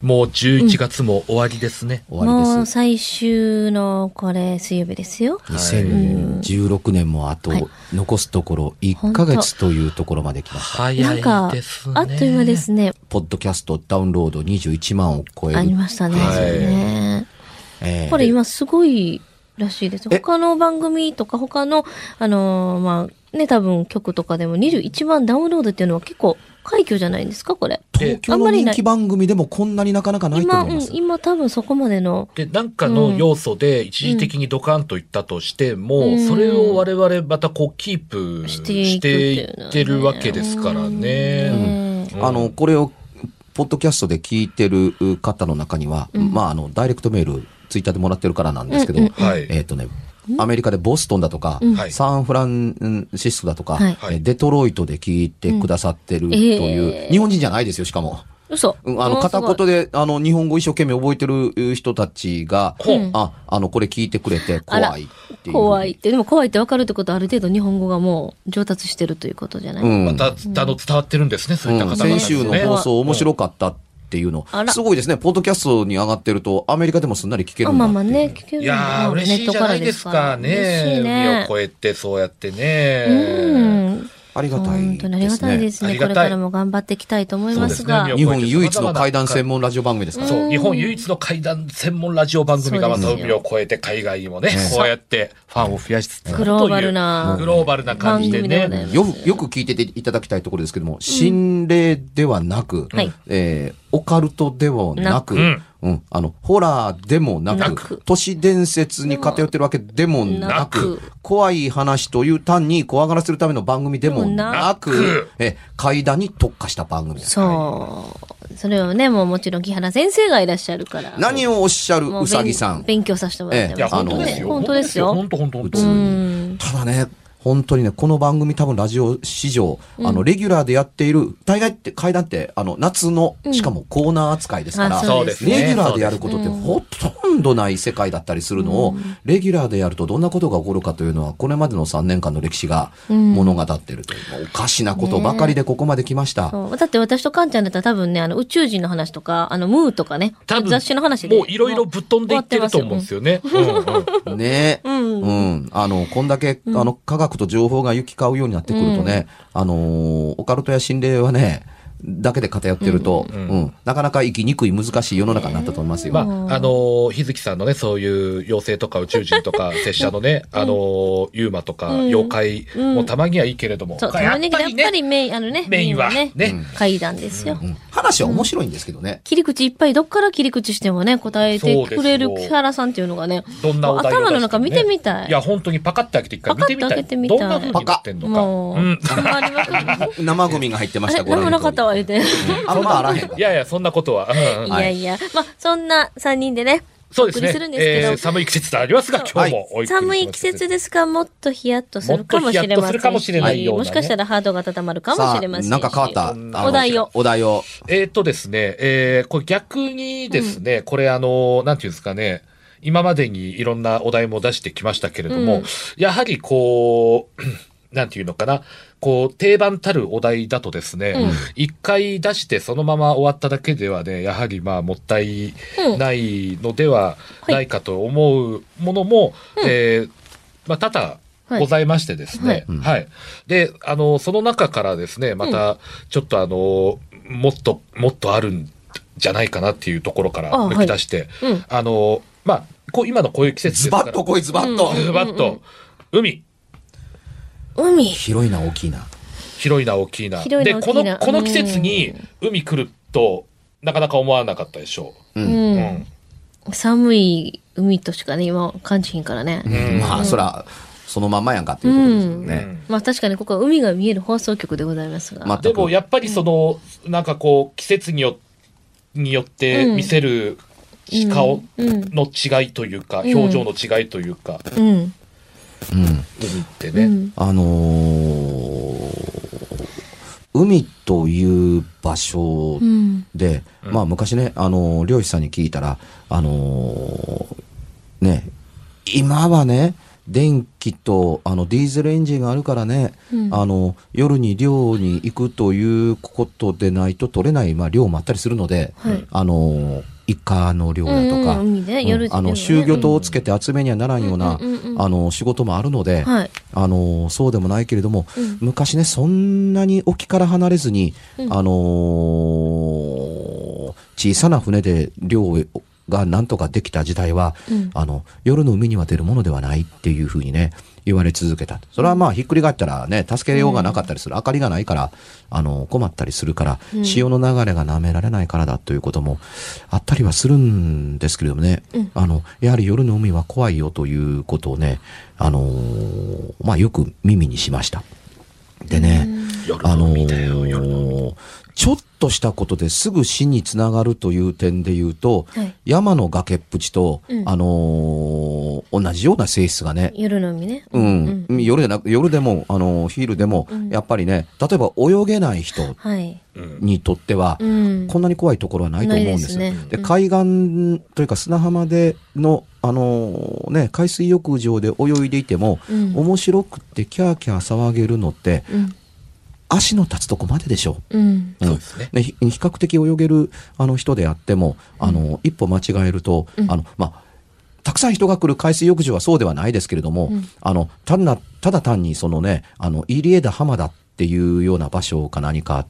もう11月も終わりですね。終わりもうです。最終のこれ水曜日ですよ。2016年もあとはい残すところ1ヶ月というところまで来ました。早いなんかですね。あっという間ですね。ポッドキャストダウンロード21万を超える。ありましたね。はいねえーこれ今すごいらしいです。え他の番組とか他の、あのーまあ、ね、多分曲とかでも21万ダウンロードっていうのは結構快挙じゃないですか、これ。東京の人気番組でもこんなになかなかないと今、思いうます。、今多分そこまでの、で、なんかの要素で一時的にドカンといったとしても、うん。それを我々またこうキープしていくってるわけですからね。うん。うん。あの、これを、ポッドキャストで聞いてる方の中には、まあ、あの、ダイレクトメール、ツイッターでもらってるからなんですけど、うんうんはい。えっ、とね、アメリカでボストンだとか、はいサンフランシスコだとか、はいえーデトロイトで聞いてくださってるという、えー日本人じゃないですよ、しかも。嘘。うんあの、片言で、あの、日本語一生懸命覚えてる人たちが、あ、あの、これ聞いてくれて怖いっていう。怖いって。でも怖いって分かるってことはある程度日本語がもう上達してるということじゃない、うん。また、あの、伝わってるんですね、そういったうん方々先週のね。放送面白かったっていうのすごいですね。ポッドキャストに上がってると、アメリカでもすんなり聞けるんだっていうまあまあね、聞けるいやー、まあ嬉しいじゃないですかね。嬉しいね。海を越えて、そうやってうね。ん。ありがたい本当にありがたいでですね。これからも頑張っていきたいと思いますが。日本唯一の怪談専門ラジオ番組ですから。そう、日本唯一の怪談専門ラジオ番組がまた海を越えて海外にもね、こうやってファンを増やしつつグローバルなグローバルな感じでね。よく、よく聞いてていただきたいところですけども、心霊ではなく、はい。えーオカルトではなく、なくうん、あの、ホラーでもなく、なく都市伝説に偏ってるわけでもななくく、怖い話という単に怖がらせるための番組でもなく、なくえ怪談に特化した番組です。そう。それをね、もうもちろん木原先生がいらっしゃるから。何をおっしゃるもううさぎさん。勉強させてもらっていや、ます。本当ですよ。本当ですよ。本当本当本当。うん。ただね、本当にね、この番組多分ラジオ史上、あの、レギュラーでやっている、大概って、階段って、あの、夏の、しかもコーナー扱いですから、うですね。レギュラーでやることってほとんどない世界だったりするのを、レギュラーでやるとどんなことが起こるかというのは、これまでの3年間の歴史が物語ってるという、おかしなことばかりでここまで来ました。そうだって私とカンちゃんだったら多分ね、あの宇宙人の話とか、あのムーとかね、多分雑誌の話で。もういろいろぶっ飛んでいってると思うんですよね。うんうん ねうんうん。あの、こんだけ、あの、科学と情報が行き交うようになってくるとね、あのーオカルトや心霊はね、だけで偏ってると、うん、なかなか生きにくい難しい世の中になったと思いますよ。まあ、あの、日月さんのね、そういう妖精とか宇宙人とか、拙者のね、あの、ユーマとか、妖怪もたまにはいいけれども、そう、たまにやっぱりメイン、あのね、メインは。ね、ね。階段ですよ。うん話は面白いんですけどね。切り口いっぱい、どっから切り口してもね、答えてくれる木原さんっていうのがね、どんなお題を出してもね。頭の中見てみたい。いや、本当にパカって開けて一回見てみたい。パカッと開けてみたい。どんな風になってんのか。もう、うん。生ゴミが入ってました、なんもなかったわ、言うて。あんまあらへんわい。やいや、そんなことは。うんうんいやいや、まあ、そんな3人でね、そうですねお送りするん。ですけどえー寒い季節でありますが、今日もお送りします寒い季節ですが、もっとヒヤッとするかもしれませんし。もっとヒヤッとするかもしれないようなねもしかしたらハードが温まるかもしれませんし。さあなんか変わった？お題を。お題を。えーっとですね、えー、これ逆にですね、これあの、なんていうんですかね、今までにいろんなお題も出してきましたけれども、うんやはりこう、なんていうのかな、こう、定番たるお題だとですねうん、一、回出してそのまま終わっただけではね、やはりまあ、もったいないのではないかと思うものも、えーまあ、多々ございましてですね、はい。で、あの、その中からですね、また、ちょっとあの、もっと、もっとあるんじゃないかなっていうところからあ抜き出して、はいうん。あの、まあ、こう今のこういう季節ですズから。バッと来い、ズバッと。ズバッと、海、海。広いな、大きいな。広いな大きいな。で、この、この季節に海来ると、なかなか思わなかったでしょう。う。うん。うん。寒い海としかね、今感じひんからね。まあ、そら、そのまんまやんかっていうことですよね。まあ確かにここは海が見える放送局でございますが。までも、やっぱりその、なんかこう、季節によによって見せる顔の違いというか、ん表情の違いというか、うん。うん。海ってね。うん。あのー海という場所うん。で、まあ昔ね、あのー漁師さんに聞いたら、あのーね、今はね、電気と、あの、ディーゼルエンジンがあるからね、うんあの、夜に漁に行くということでないと取れない、まあ、漁もあったりするので、はいあの、イカの漁だとか、あの、夜ね。集魚灯をつけて集めにはならんような、あの、仕事もあるので、はい。あの、そうでもないけれども、うん。昔ね、そんなに沖から離れずに、うん。あのー小さな船で漁がなんとかできた時代は、うん。あの、夜の海には出るものではないっていうふうにね、言われ続けた。それはまあ、ひっくり返ったらね、助けようがなかったりする。明かりがないから、あの、困ったりするから、うん。潮の流れが舐められないからだということもあったりはするんですけれどもね、うん。あの、やはり夜の海は怖いよということをね、あのーまあ、よく耳にしました。でね、夜あのちょっとしたことですぐ死につながるという点で言うと、はい山の崖っぷちと、うんあのー同じような性質がね、夜の海ね。うん、夜でなく、夜でも、あのー昼でも、うんやっぱりね、例えば泳げない人はい。うんにとっては、うん。こんなに怖いところはないと思うんです。でねうん海岸というか砂浜での、あのーね、海水浴場で泳いでいても、うん面白くってキャーキャー騒げるのって、うん。足の立つとこまででしょう。うん。そうですね。比較的泳げるあの人であっても、あの、一歩間違えると、うんあの、まあ、たくさん人が来る海水浴場はそうではないですけれども、うんあの、ただ、ただ単にそのね、あの、入江田浜田っていうような場所か何かっ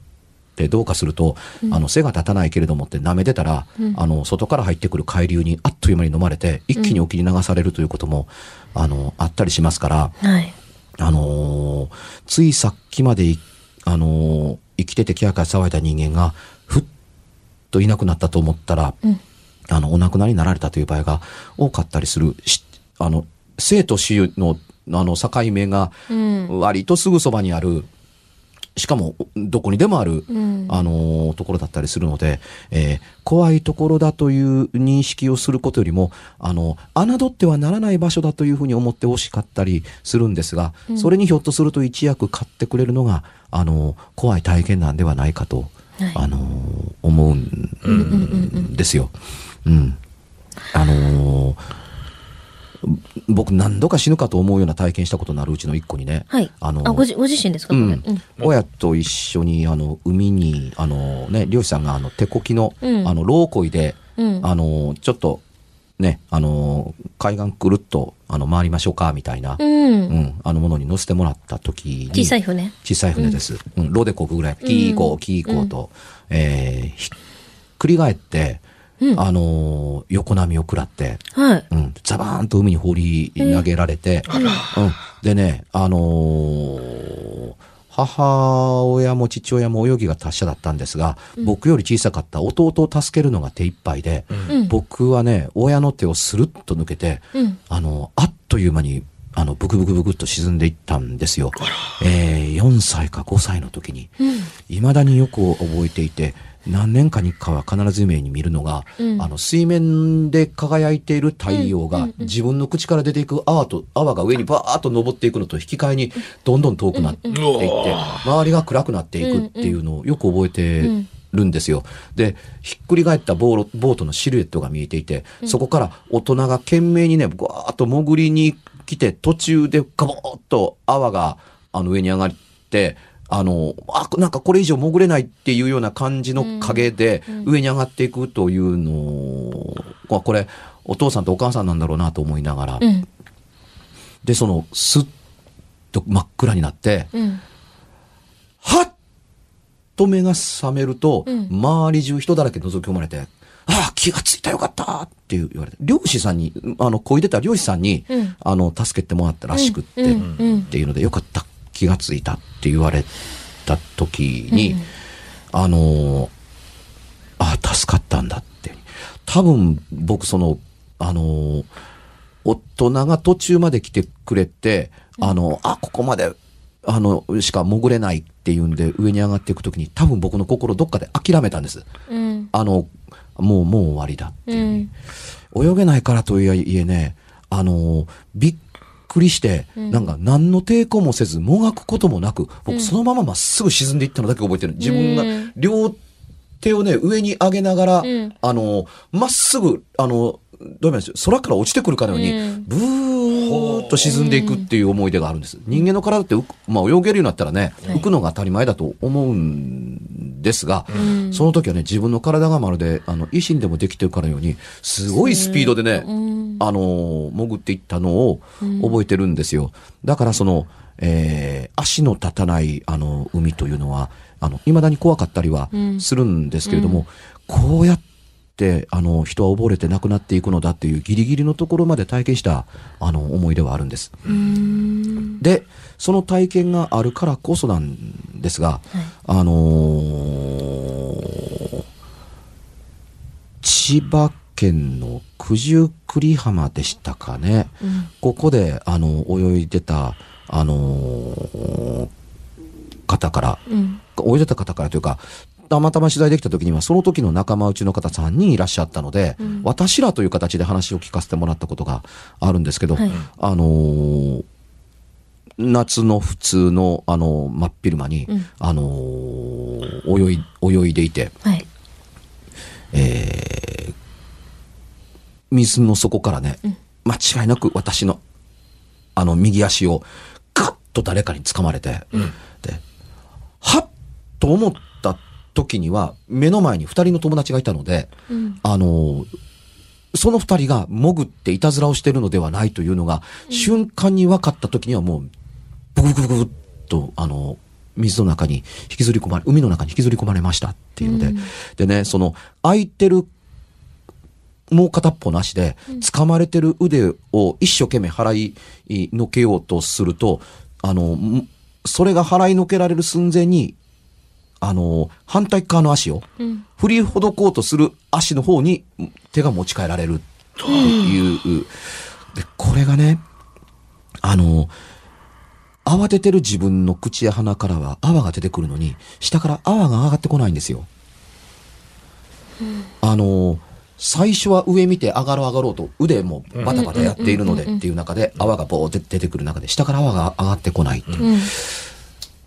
てどうかすると、あの、背が立たないけれどもって舐めてたら、うんあの、外から入ってくる海流にあっという間に飲まれて、一気に沖に流されるということも、あの、あったりしますから、はい。あのーついさっきまでい、あのー生きててキャーキャー騒いだ人間が、ふっといなくなったと思ったら、うん。あの、お亡くなりになられたという場合が多かったりする。しあの、生と死の、あの、境目が、うん。割とすぐそばにある、しかも、どこにでもある、うんあのーところだったりするので、えー怖いところだという認識をすることよりも、あの、侮ってはならない場所だというふうに思ってほしかったりするんですが、それにひょっとすると一役買ってくれるのが、あのー怖い体験なんではないかと、はいあのー思うんですよ。うん。あのー僕何度か死ぬかと思うような体験したことのあるうちの一個にね、はい。あのあ、ご自身ですか？うん。親と一緒にあの海にあのね漁師さんがあの手こきの、うんあのローコイで、うんあのちょっとねあの海岸くるっとあの回りましょうかみたいな、う。うんんあのものに乗せてもらった時に小さい船。小さい船です、うん。ロでこぐぐらいキーコーキーコーと、えーひっくり返って、うん。あの横波を食らって、はい。うん、ザバーンと海に放り投げられて、うん、でね、あのー母親も父親も泳ぎが達者だったんですが、僕より小さかった弟を助けるのが手一杯で、うん。僕はね、親の手をスルッと抜けて、うん。あの、あっという間に、あの、ブクブクブクっと沈んでいったんですよ。えー、4歳か5歳の時に。うん。未だによく覚えていて、何年かにかは必ず夢に見るのが、うん。あの、水面で輝いている太陽が、自分の口から出ていく泡と、泡が上にバーッと登っていくのと引き換えに、どんどん遠くなっていって、周りが暗くなっていくっていうのをよく覚えてるんですよ。で、ひっくり返ったボーロボートのシルエットが見えていて、そこから大人が懸命にね、ぐわーっと潜りに来て、途中でガボーっと泡が、あの、上に上がって、あの、あ、なんかこれ以上潜れないっていうような感じの影で上に上がっていくというのを、まあこれ、お父さんとお母さんなんだろうなと思いながら、うん。で、その、スッと真っ暗になって、うん。はっと目が覚めると、うん。周り中人だらけ覗き込まれて、ああ、気がついたよかったって言われて、漁師さんに、あの、こいでた漁師さんに、うん。あの、助けてもらったらしくって、うん。うん。っていうので、よかった、気がついたって言われた時に、あの、ああ、助かったんだって。多分、僕、その、あの、大人が途中まで来てくれて、あの、あ、ここまで、あの、しか潜れないっていうんで、上に上がっていくときに、多分僕の心どっかで諦めたんです。うん。あの、もう、もう終わりだってういう。ん。泳げないからとはいえね、あの、びっくりして、なんか何の抵抗もせず、もがくこともなく、僕そのまままっすぐ沈んでいったのだけ覚えてる。自分がうん。両手をね、上に上げながら、うん。あの、まっすぐ、あの、どうです空から落ちてくるかのように、うん。ブーっと沈んでいくっていう思い出があるんです。人間の体ってまあ、泳げるようになったらね、はい。浮くのが当たり前だと思うんですが、うん。その時はね、自分の体がまるで、あの、維新でもできてるかのように、すごいスピードでね、うん。あのー潜っていったのを覚えてるんですよ。だからその、えー足の立たない、あの、海というのは、あの、未だに怖かったりはうん。するんですけれども、こうやって、あの、人は溺れて亡くなっていくのだっていうギリギリのところまで体験した、あの、思い出はあるんです。うんで、その体験があるからこそなんですが、あのー千葉県の九十九里浜でしたかね。うんここで、あの、泳いでた、あのー方から、うん泳いでた方からというか、たまたま取材できた時には、その時の仲間内の方3人いらっしゃったので、うん。私らという形で話を聞かせてもらったことがあるんですけど、はい。あのー夏の普通の、あの真っ昼間に、うん。あのー泳い、泳いでいて、はい。えー水の底からね、うん。間違いなく私の、あの、右足を、ガッと誰かに掴まれて、で、はっと思った時には、目の前に二人の友達がいたので、うん。あの、その二人が潜っていたずらをしているのではないというのが、瞬間に分かった時にはもう、ブクブクブクっと、あの、水の中に引きずり込まれ、海の中に引きずり込まれましたっていうので、うん。でね、その、空いてる、もう片っぽなしで、掴まれてる腕を一生懸命払いのけようとすると、あの、んそれが払いのけられる寸前に、あの、反対側の足を、うん振りほどこうとする足の方に手が持ち替えられるっていう。で、これがね、あの、慌ててる自分の口や鼻からは泡が出てくるのに、下から泡が上がってこないんですよ。あの、最初は上見て上がろう上がろうと腕もバタバタやっているのでっていう中で泡がボーって出てくる中で下から泡が上がってこないっていう。うん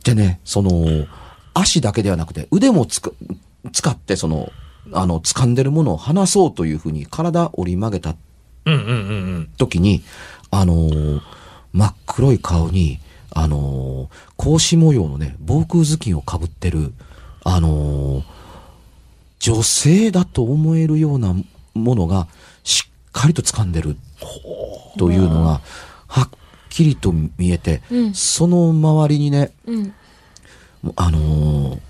でね、その、足だけではなくて、腕もつく、使って、その、あの、掴んでるものを離そうというふうに体折り曲げたうんうんうんうん。時に、あのー真っ黒い顔に、あのー格子模様のね、防空頭巾をかぶってる、あのー女性だと思えるようなものが、しっかりと掴んでる、というのが、はっきりと見えて、うんその周りにね、うんあのー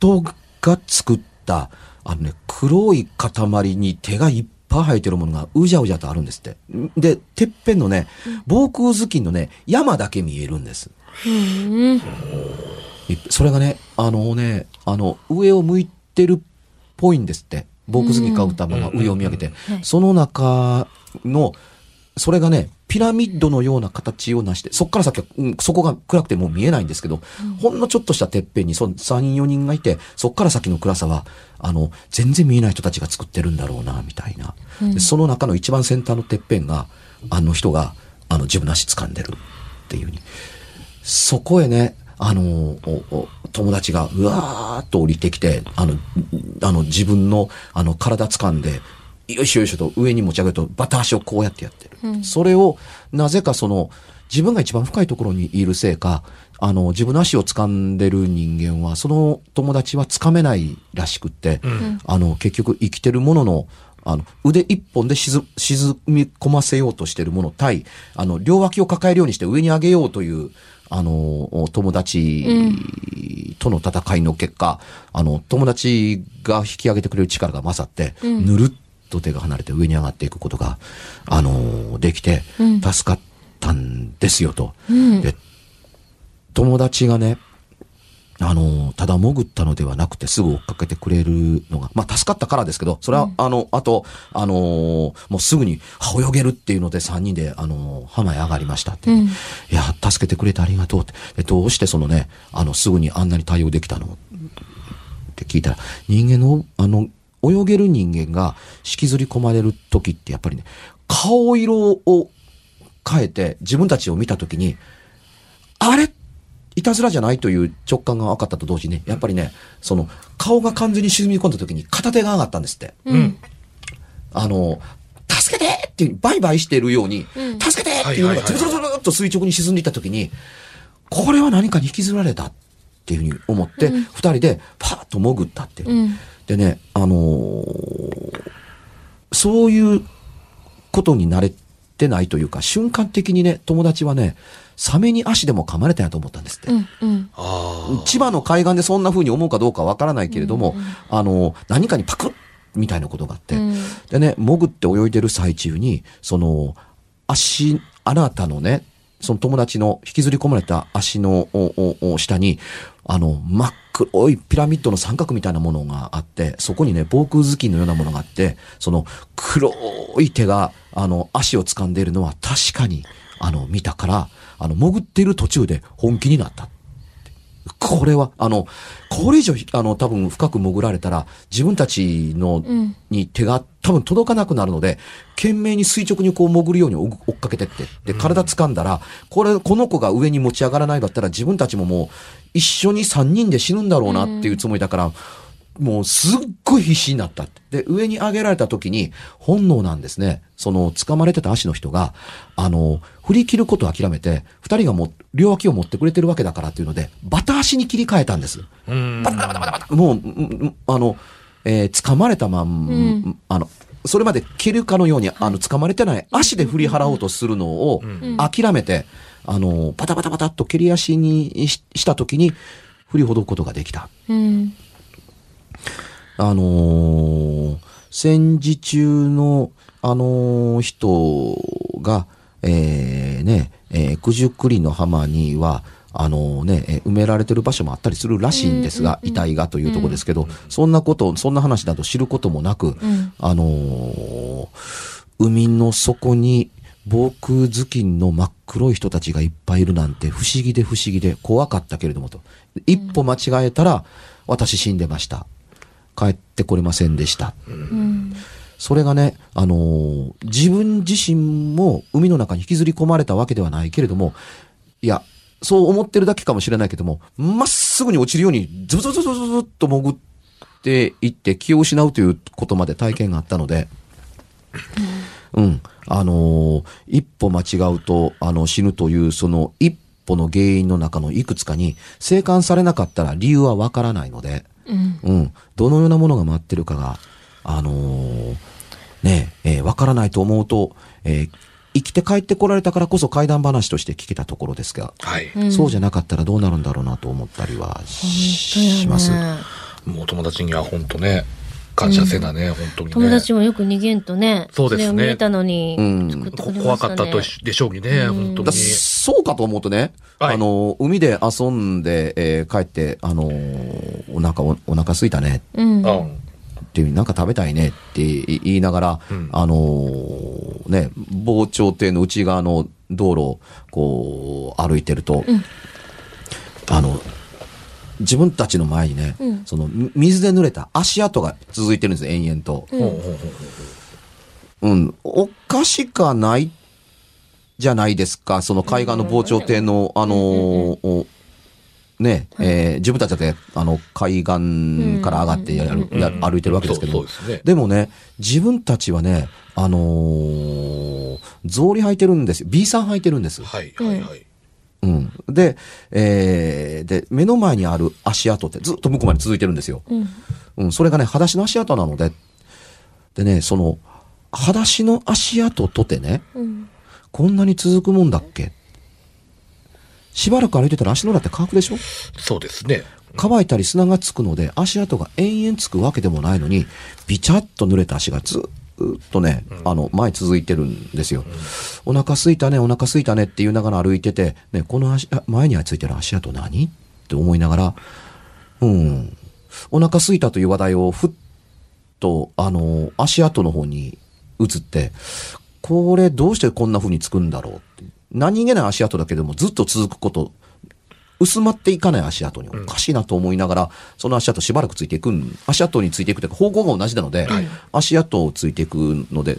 人が作った、あのね、黒い塊に手がいっぱい生えてるものがうじゃうじゃとあるんですって。で、てっぺんのね、防空頭巾のね、山だけ見えるんです。それがね、あのね、あの、上を向いてるっぽいんですって。防空頭巾かぶったまま上を見上げてはい。その中の、それがね、ピラミッドのような形をなして、そっから先は、うん、そこが暗くてもう見えないんですけど、ほんのちょっとしたてっぺんにそ3、4人がいて、そっから先の暗さは、あの、全然見えない人たちが作ってるんだろうな、みたいな。でその中の一番先端のてっぺんが、あの人が、あの、自分の足掴んでるっていうふうに。そこへね、あの、おお友達がうわーっと降りてきて、あの、あの、自分の、あの、体掴んで、よいしょよいしょと上に持ち上げると、バタ足をこうやってやってる。それを、なぜかその、自分が一番深いところにいるせいか、あの、自分の足を掴んでる人間は、その友達は掴めないらしくって、あの、結局生きてるものの、あの、腕一本で沈沈み込ませようとしてるもの対、あの、両脇を抱えるようにして上に上げようという、あの、友達との戦いの結果、あの、友達が引き上げてくれる力が勝って、ぬるっと手が離れて上に上がっていくことが、あの、できて、助かったんですよと。で、友達がね、あの、ただ潜ったのではなくてすぐ追っかけてくれるのが、まあ助かったからですけど、それは、あの、あと、あのーもうすぐに、は泳げるっていうので3人で、あのー浜へ上がりましたって。いや、助けてくれてありがとうって。でどうしてそのね、あの、すぐにあんなに対応できたの？って聞いたら、人間の、あの、泳げる人間が引きずり込まれる時ってやっぱりね、顔色を変えて自分たちを見た時に、あれ？いたずらじゃないという直感が分かったと同時にね、やっぱりね、その、顔が完全に沈み込んだ時に片手が上がったんですって。うん。あの、助けてっていう、バイバイしてるように、うん。助けてっていうのがズルズルズルっと垂直に沈んでいった時に、これは何かに引きずられた。っていうふうに思って、二、人でパーッと潜ったっていう。うん。でね、あのーそういうことに慣れてないというか、瞬間的にね、友達はね、サメに足でも噛まれたんやと思ったんですって。うん。うん。あ千葉の海岸でそんな風に思うかどうかわからないけれども、あの、何かにパクッみたいなことがあって、うんでね、潜って泳いでる最中に、その、足、あなたのね、その友達の引きずり込まれた足のおおお下に、あの、真っ黒いピラミッドの三角みたいなものがあって、そこにね、防空頭巾のようなものがあって、その黒い手が、あの、足を掴んでいるのは確かに、あの、見たから、あの、潜っている途中で本気になった。これは、あの、これ以上、あの、多分深く潜られたら、自分たちの、うんに手が多分届かなくなるので、懸命に垂直にこう潜るように追追っかけてって、で、体掴んだら、これ、この子が上に持ち上がらないだったら、自分たちももう、一緒に三人で死ぬんだろうなっていうつもりだから、もうすっごい必死になったって。で、上に上げられた時に、本能なんですね。その、掴まれてた足の人が、あの、振り切ることを諦めて、二人がも、両脇を持ってくれてるわけだからっていうので、バタ足に切り替えたんです。あ。うん。バタバタバタバタもう、あの、えー掴まれたまん、うんあの、それまで蹴るかのように、あの、掴まれてない足で振り払おうとするのをん諦めて、あの、バタバタバタっと蹴り足にしした時に振りほどくことができた。うん。あのー戦時中の、あのー人が、えーね、えー九十九里の浜には、あのね、えー埋められてる場所もあったりするらしいんですが、遺体がというところですけど、そんなこと、そんな話など知ることもなく、んあのー海の底に防空頭巾の真っ黒い人たちがいっぱいいるなんて不思議で不思議で怖かったけれどもと。一歩間違えたら、私死んでました。帰ってこれませんでした。うん。それがね、あのー自分自身も海の中に引きずり込まれたわけではないけれども、いや、そう思ってるだけかもしれないけども、まっすぐに落ちるように、ズブズブズブズブっと潜っていって気を失うということまで体験があったので、うん。あのー一歩間違うと、あの、死ぬという、その一歩の原因の中のいくつかに、生還されなかったら理由はわからないので、うん。うん。どのようなものが待ってるかが、あのーねえ、えーわからないと思うと、えー生きて帰ってこられたからこそ怪談話として聞けたところですが、はい。うんそうじゃなかったらどうなるんだろうなと思ったりはします。もう友達には本当ね、感謝せなね、本当にね。友達もよく逃げんとね。そうですね見えたのにうん。怖かったとしでしょうにね、本当だに。そうかと思うとね、はいあの、海で遊んで、えー帰って、あのーお腹お、お腹空いたねうん。うん。っていう、なんか食べたいねって言いながら、うん。あのーね、防潮堤の内側の道路をこう歩いてると、うん。あの、自分たちの前にね、うん。そのみ水で濡れた足跡が続いてるんですよ、延々と。うん。おかしかないじゃないですか、その海岸の防潮堤の、あのーおね、えー自分たちだって、あの、海岸から上がってやる、歩いてるわけですけど。でもね、自分たちはね、あのー草履履いてるんですよ。B さん履いてるんです。はいはいはい。うん。で、えーで、目の前にある足跡ってずっと向こうまで続いてるんですよ。うん。うん、それがね、裸足の足跡なので、でね、その、裸足の足跡とてね、うん。こんなに続くもんだっけしばらく歩いてたら足の裏って乾くでしょ？そうですね。乾いたり砂がつくので足跡が延々つくわけでもないのに、ビチャッと濡れた足がずっとね、あの、前続いてるんですよ。お腹すいたね、お腹すいたねって言いながら歩いてて、ね、この足、あ前についてる足跡何？って思いながら、うん、お腹すいたという話題をふっと、あの、足跡の方に移って、これどうしてこんな風につくんだろうって。何気ない足跡だけでもずっと続くこと、薄まっていかない足跡におかしいなと思いながら、その足跡しばらくついていくん、足跡についていくというか方向が同じなので、足跡をついていくので、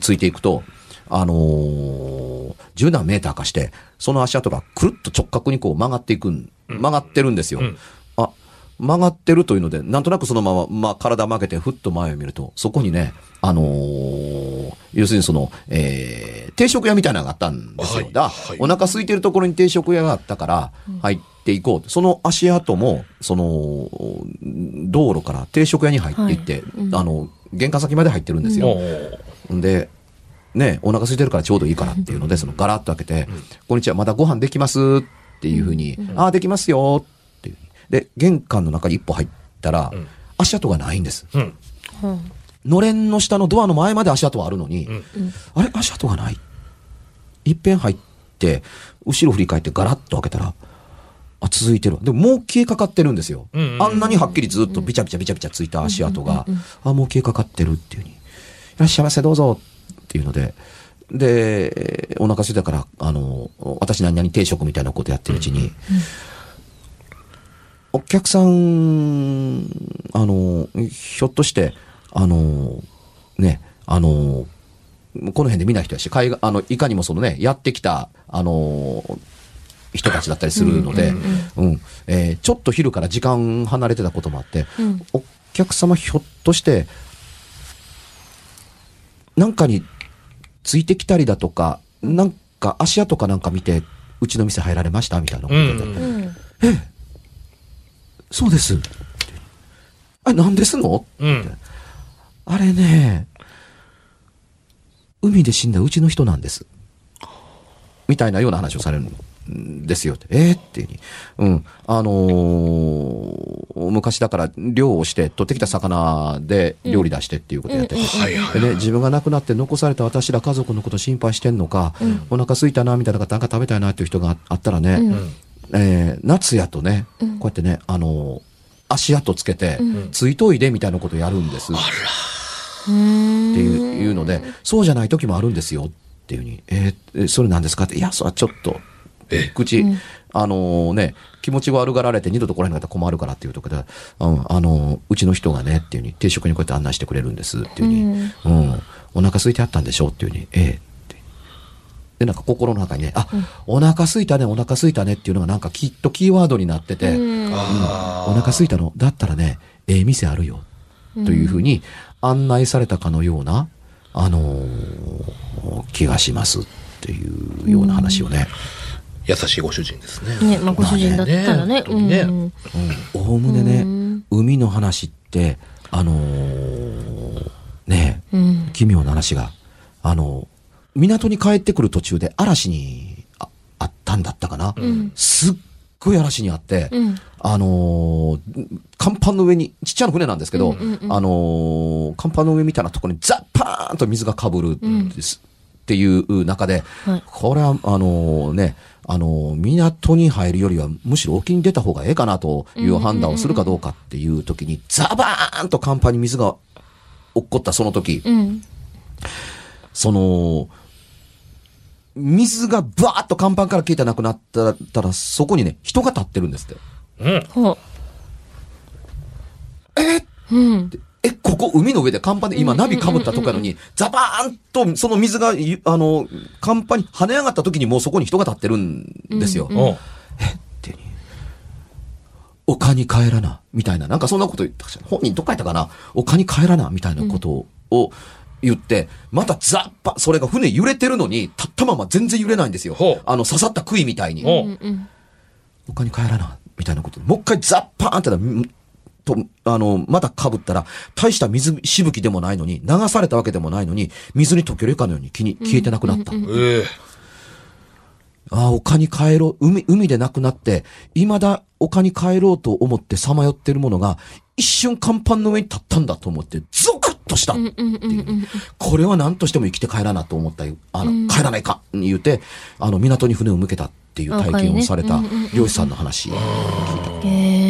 ついていくと、あのー、10何メーターかして、その足跡がくるっと直角にこう曲がっていくん、曲がってるんですよ。うん。あ、曲がってるというので、なんとなくそのまま、まあ、体曲げてふっと前を見ると、そこにね、あのー要するにその、えー、定食屋みたいなのがあったんですよ。はいだはいお腹空いてるところに定食屋があったから、入っていこう。その足跡も、その、道路から定食屋に入っていって、はいうんあの、玄関先まで入ってるんですよ。おーんで、ね、お腹空いてるからちょうどいいからっていうので、そのガラッと開けて、こんにちは、まだご飯できますっていうふうに、ああ、できますよって。で、玄関の中に一歩入ったら、ん足跡がないんです。うん。うんのれんの下のドアの前まで足跡はあるのに、んあれ？足跡がない。いっぺん入って、後ろ振り返ってガラッと開けたら、あ、続いてるわ。でももう消えかかってるんですよ。うんうんあんなにはっきりずっとビチャビチャビチャビチャついた足跡が、あ、もう消えかかってるっていうふうに。いらっしゃいませ、どうぞっていうので、で、お腹空いたから、あの、私何々定食みたいなことやってるうちに、お客さん、あの、ひょっとして、あの、ね、あの、この辺で見ない人やし、海外、あの、いかにもそのね、やってきた、あの、人たちだったりするので、うん、えーちょっと昼から時間離れてたこともあって、うん。お客様ひょっとして、なんかについてきたりだとか、なんか足跡かなんか見て、うちの店入られましたみたいなことで、うん。うんそうです。あ、なんですの？うん。あれね、海で死んだうちの人なんです。みたいなような話をされるんですよ。えー、っていうふうに。うん。あのー昔だから漁をして取ってきた魚で料理出してっていうことやってて。はいはい。でね、自分が亡くなって残された私ら家族のこと心配してんのか、お腹空いたなみたいな方なんか食べたいなっていう人があったらね、うん。えー夏やとね、こうやってね、あのー足跡つけて、ついといでみたいなことやるんです。っていういうので、そうじゃない時もあるんですよっていうふうに、えーえそれなんですかって、いや、それはちょっと、え口、あのーね、気持ちが悪がられて二度と来られなかったら困るからっていうところで、うん、あのーうちの人がねっていうふうに、定食にこうやって案内してくれるんですっていうふうに、うん、お腹空いてあったんでしょうっていうふうに、ええ。って。で、なんか心の中にね、あ、お腹空いたね、お腹空いたねっていうのがなんかきっとキーワードになってて、あお腹空いたの？だったらね、ええ店あるよ。というふうに案内されたかのような、あのー気がします。っていうような話をね、優しいご主人ですね。ね、まあ、ご主人だったらね。まあねうん。おおむねね、うん。海の話って、あのーね、うん。奇妙な話が、あの港に帰ってくる途中で嵐にああったんだったかな。ん。すっごい嵐にあって、うん。あのー甲板の上に、ちっちゃな船なんですけど、うんうんうんあのー甲板の上みたいなところにザッパーンと水がかぶるんです。っていう中で、はい。これは、あのーね、あのー港に入るよりは、むしろ沖に出た方がええかなという判断をするかどうかっていう時に、ザバーンと甲板に水が落っこったその時、うん。その、水がバーッと甲板から消えてなくなったら、そこにね、人が立ってるんですって。うん。ほう。えうん。え、ここ海の上で甲板で今ナビ被ったとこやのに、ザバーンとその水が、ゆあの、甲板に跳ね上がった時にもうそこに人が立ってるんですよ。おうってに丘に帰らな、みたいな、なんかそんなこと言ったかしら本人どっかやったかな丘に帰らな、みたいなことを言って、またザッパ、それが船揺れてるのに、立ったまま全然揺れないんですよ。あの、刺さった杭みたいに。他に帰らな、みたいなことで。もう一回ザッパーンってと、あの、また被ったら、大した水しぶきでもないのに、流されたわけでもないのに、水に溶けるかのように気に消えてなくなった。ええああ、丘に帰ろう、海、海でなくなって、未だ丘に帰ろうと思ってさまよってるものが、一瞬甲板の上に立ったんだと思って、ゾクッとした。うんうんう。これは何としても生きて帰らなと思ったよ。あの、帰らないか言うて、あの、港に船を向けたっていう体験をされた漁師さんの話。へえ。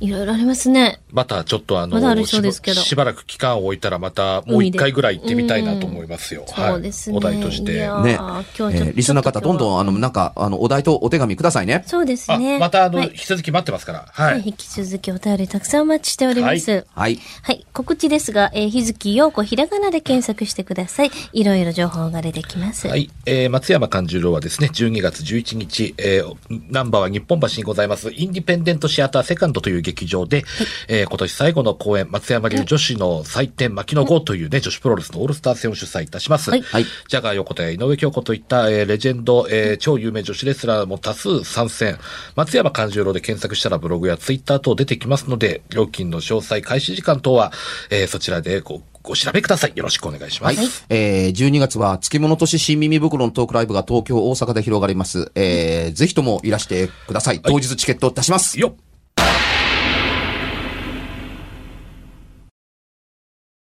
いろいろありますね。またちょっとあの、まだありそうですけどしばしばらく期間を置いたらまたもう一回ぐらい行ってみたいなと思いますよ。はい。そうですね。お題として。ねえーリスナーの方、どんどん、あの、なんか、あの、お題とお手紙くださいね。そうですあ、ね。またあの、はい引き続き待ってますから。はい。引き続きお便りたくさんお待ちしております。ははい。はい。告知ですが、えー、日月陽子ひらがなで検索してください。いろいろ情報が出てきます。はい。えー松山勘十郎はですね、12月11日、えー、ナンバーは日本橋にございます、インディペンデントシアターセカンドという劇場で、えー今年最後の公演、松山流女子の祭典、牧野号というね、女子プロレスのオールスター戦を主催いたします。はいはいジャガー横田や井上京子といった、えーレジェンド、えー超有名女子レスラーも多数参戦。松山勘十郎で検索したらブログやツイッター等出てきますので、料金の詳細、開始時間等は、えーそちらでごご調べください。よろしくお願いしまはいす。。えー、12月は、月物都市新耳袋のトークライブが東京、大阪で広がります。えー、ぜひともいらしてください。当日チケットを出します。よっ